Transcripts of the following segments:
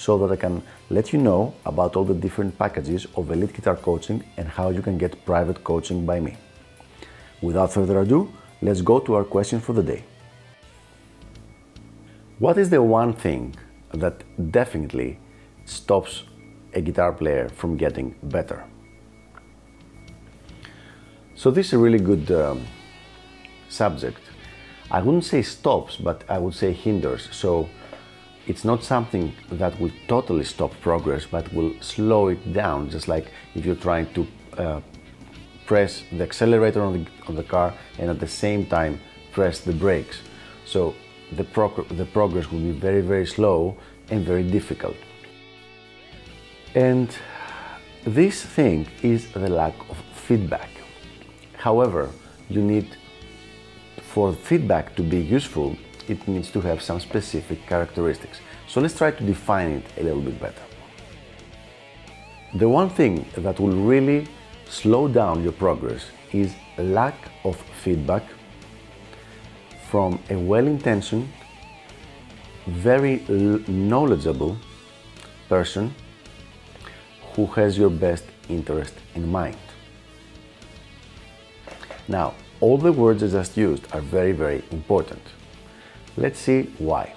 so that I can let you know about all the different packages of elite guitar coaching and how you can get private coaching by me. Without further ado, let's go to our question for the day. What is the one thing that definitely stops a guitar player from getting better? So, this is a really good um, subject. I wouldn't say stops, but I would say hinders. So, it's not something that will totally stop progress, but will slow it down, just like if you're trying to uh, press the accelerator on the, on the car and at the same time press the brakes. So the, prog- the progress will be very, very slow and very difficult. And this thing is the lack of feedback. However, you need, for feedback to be useful, it needs to have some specific characteristics. So let's try to define it a little bit better. The one thing that will really slow down your progress is lack of feedback from a well-intentioned, very knowledgeable person who has your best interest in mind. Now, all the words I just used are very, very important. Let's see why.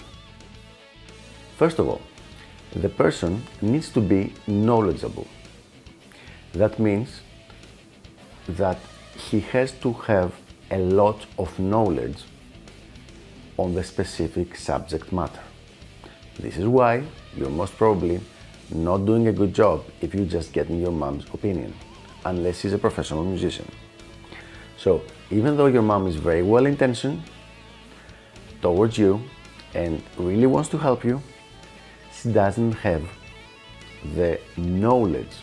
First of all, the person needs to be knowledgeable. That means that he has to have a lot of knowledge on the specific subject matter. This is why you're most probably not doing a good job if you're just getting your mom's opinion, unless he's a professional musician. So, even though your mom is very well intentioned, towards you and really wants to help you, she doesn't have the knowledge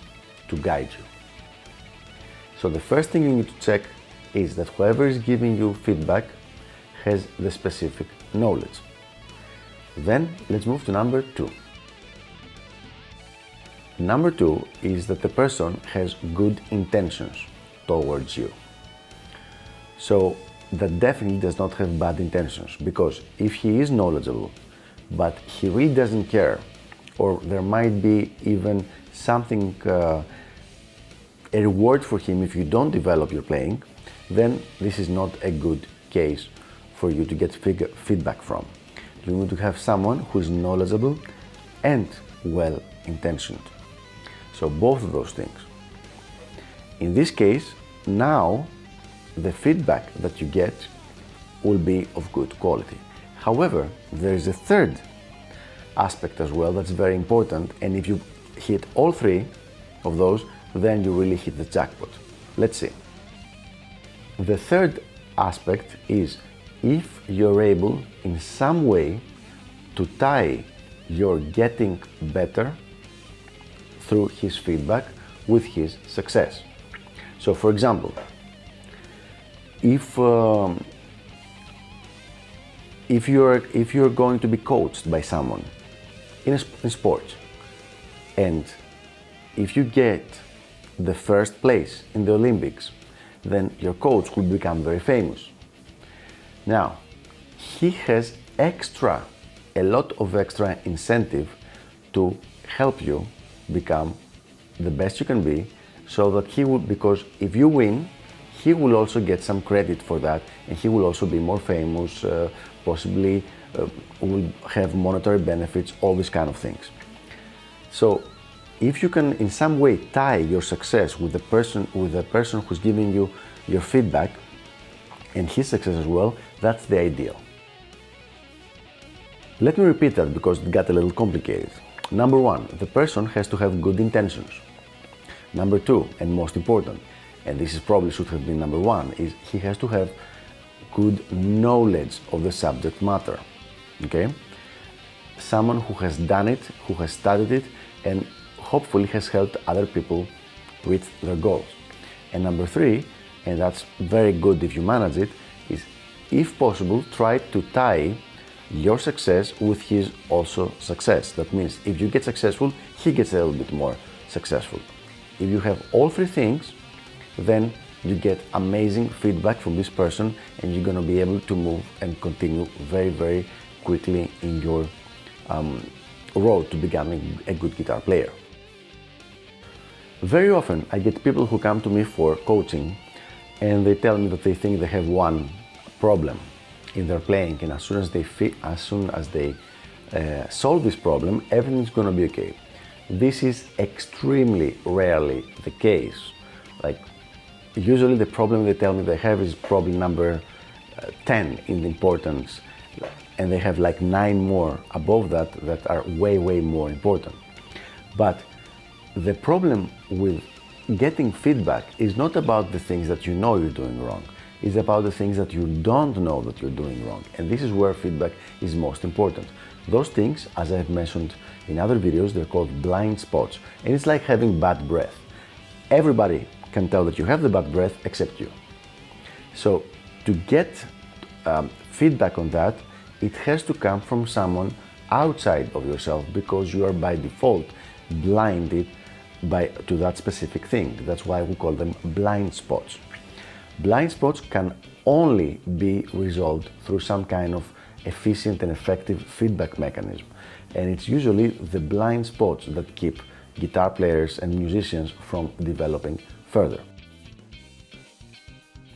to guide you. So the first thing you need to check is that whoever is giving you feedback has the specific knowledge. Then let's move to number two. Number two is that the person has good intentions towards you. So that definitely does not have bad intentions because if he is knowledgeable but he really doesn't care or there might be even something uh, a reward for him if you don't develop your playing then this is not a good case for you to get feedback from. You need to have someone who is knowledgeable and well intentioned so both of those things. In this case now the feedback that you get will be of good quality. However, there is a third aspect as well that's very important, and if you hit all three of those, then you really hit the jackpot. Let's see. The third aspect is if you're able in some way to tie your getting better through his feedback with his success. So, for example, if um, if you're if you're going to be coached by someone in, a, in sports and if you get the first place in the Olympics, then your coach will become very famous. Now, he has extra, a lot of extra incentive to help you become the best you can be so that he would, because if you win, he will also get some credit for that and he will also be more famous, uh, possibly uh, will have monetary benefits, all these kind of things. So if you can in some way tie your success with the person with the person who's giving you your feedback and his success as well, that's the ideal. Let me repeat that because it got a little complicated. Number one, the person has to have good intentions. Number two, and most important, and this is probably should have been number one, is he has to have good knowledge of the subject matter. Okay? someone who has done it, who has studied it, and hopefully has helped other people reach their goals. And number three, and that's very good if you manage it, is if possible, try to tie your success with his also success. That means if you get successful, he gets a little bit more successful. If you have all three things, then you get amazing feedback from this person and you're gonna be able to move and continue very, very quickly in your um, road to becoming a good guitar player. Very often I get people who come to me for coaching and they tell me that they think they have one problem in their playing and as soon as they fit, as soon as they uh, solve this problem everything's going to be okay this is extremely rarely the case like usually the problem they tell me they have is probably number uh, 10 in importance and they have like nine more above that that are way way more important but the problem with getting feedback is not about the things that you know you're doing wrong it's about the things that you don't know that you're doing wrong. And this is where feedback is most important. Those things, as I've mentioned in other videos, they're called blind spots. And it's like having bad breath. Everybody can tell that you have the bad breath except you. So to get um, feedback on that, it has to come from someone outside of yourself because you are by default blinded by, to that specific thing. That's why we call them blind spots. Blind spots can only be resolved through some kind of efficient and effective feedback mechanism. And it's usually the blind spots that keep guitar players and musicians from developing further.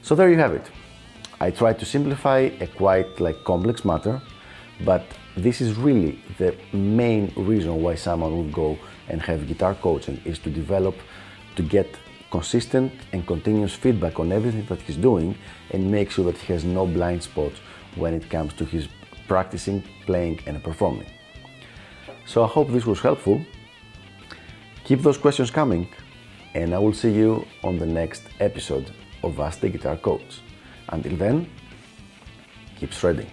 So there you have it. I tried to simplify a quite like complex matter, but this is really the main reason why someone would go and have guitar coaching is to develop, to get consistent and continuous feedback on everything that he's doing and make sure that he has no blind spots when it comes to his practicing, playing and performing. So I hope this was helpful. Keep those questions coming and I will see you on the next episode of Ask the Guitar Coach. Until then, keep shredding.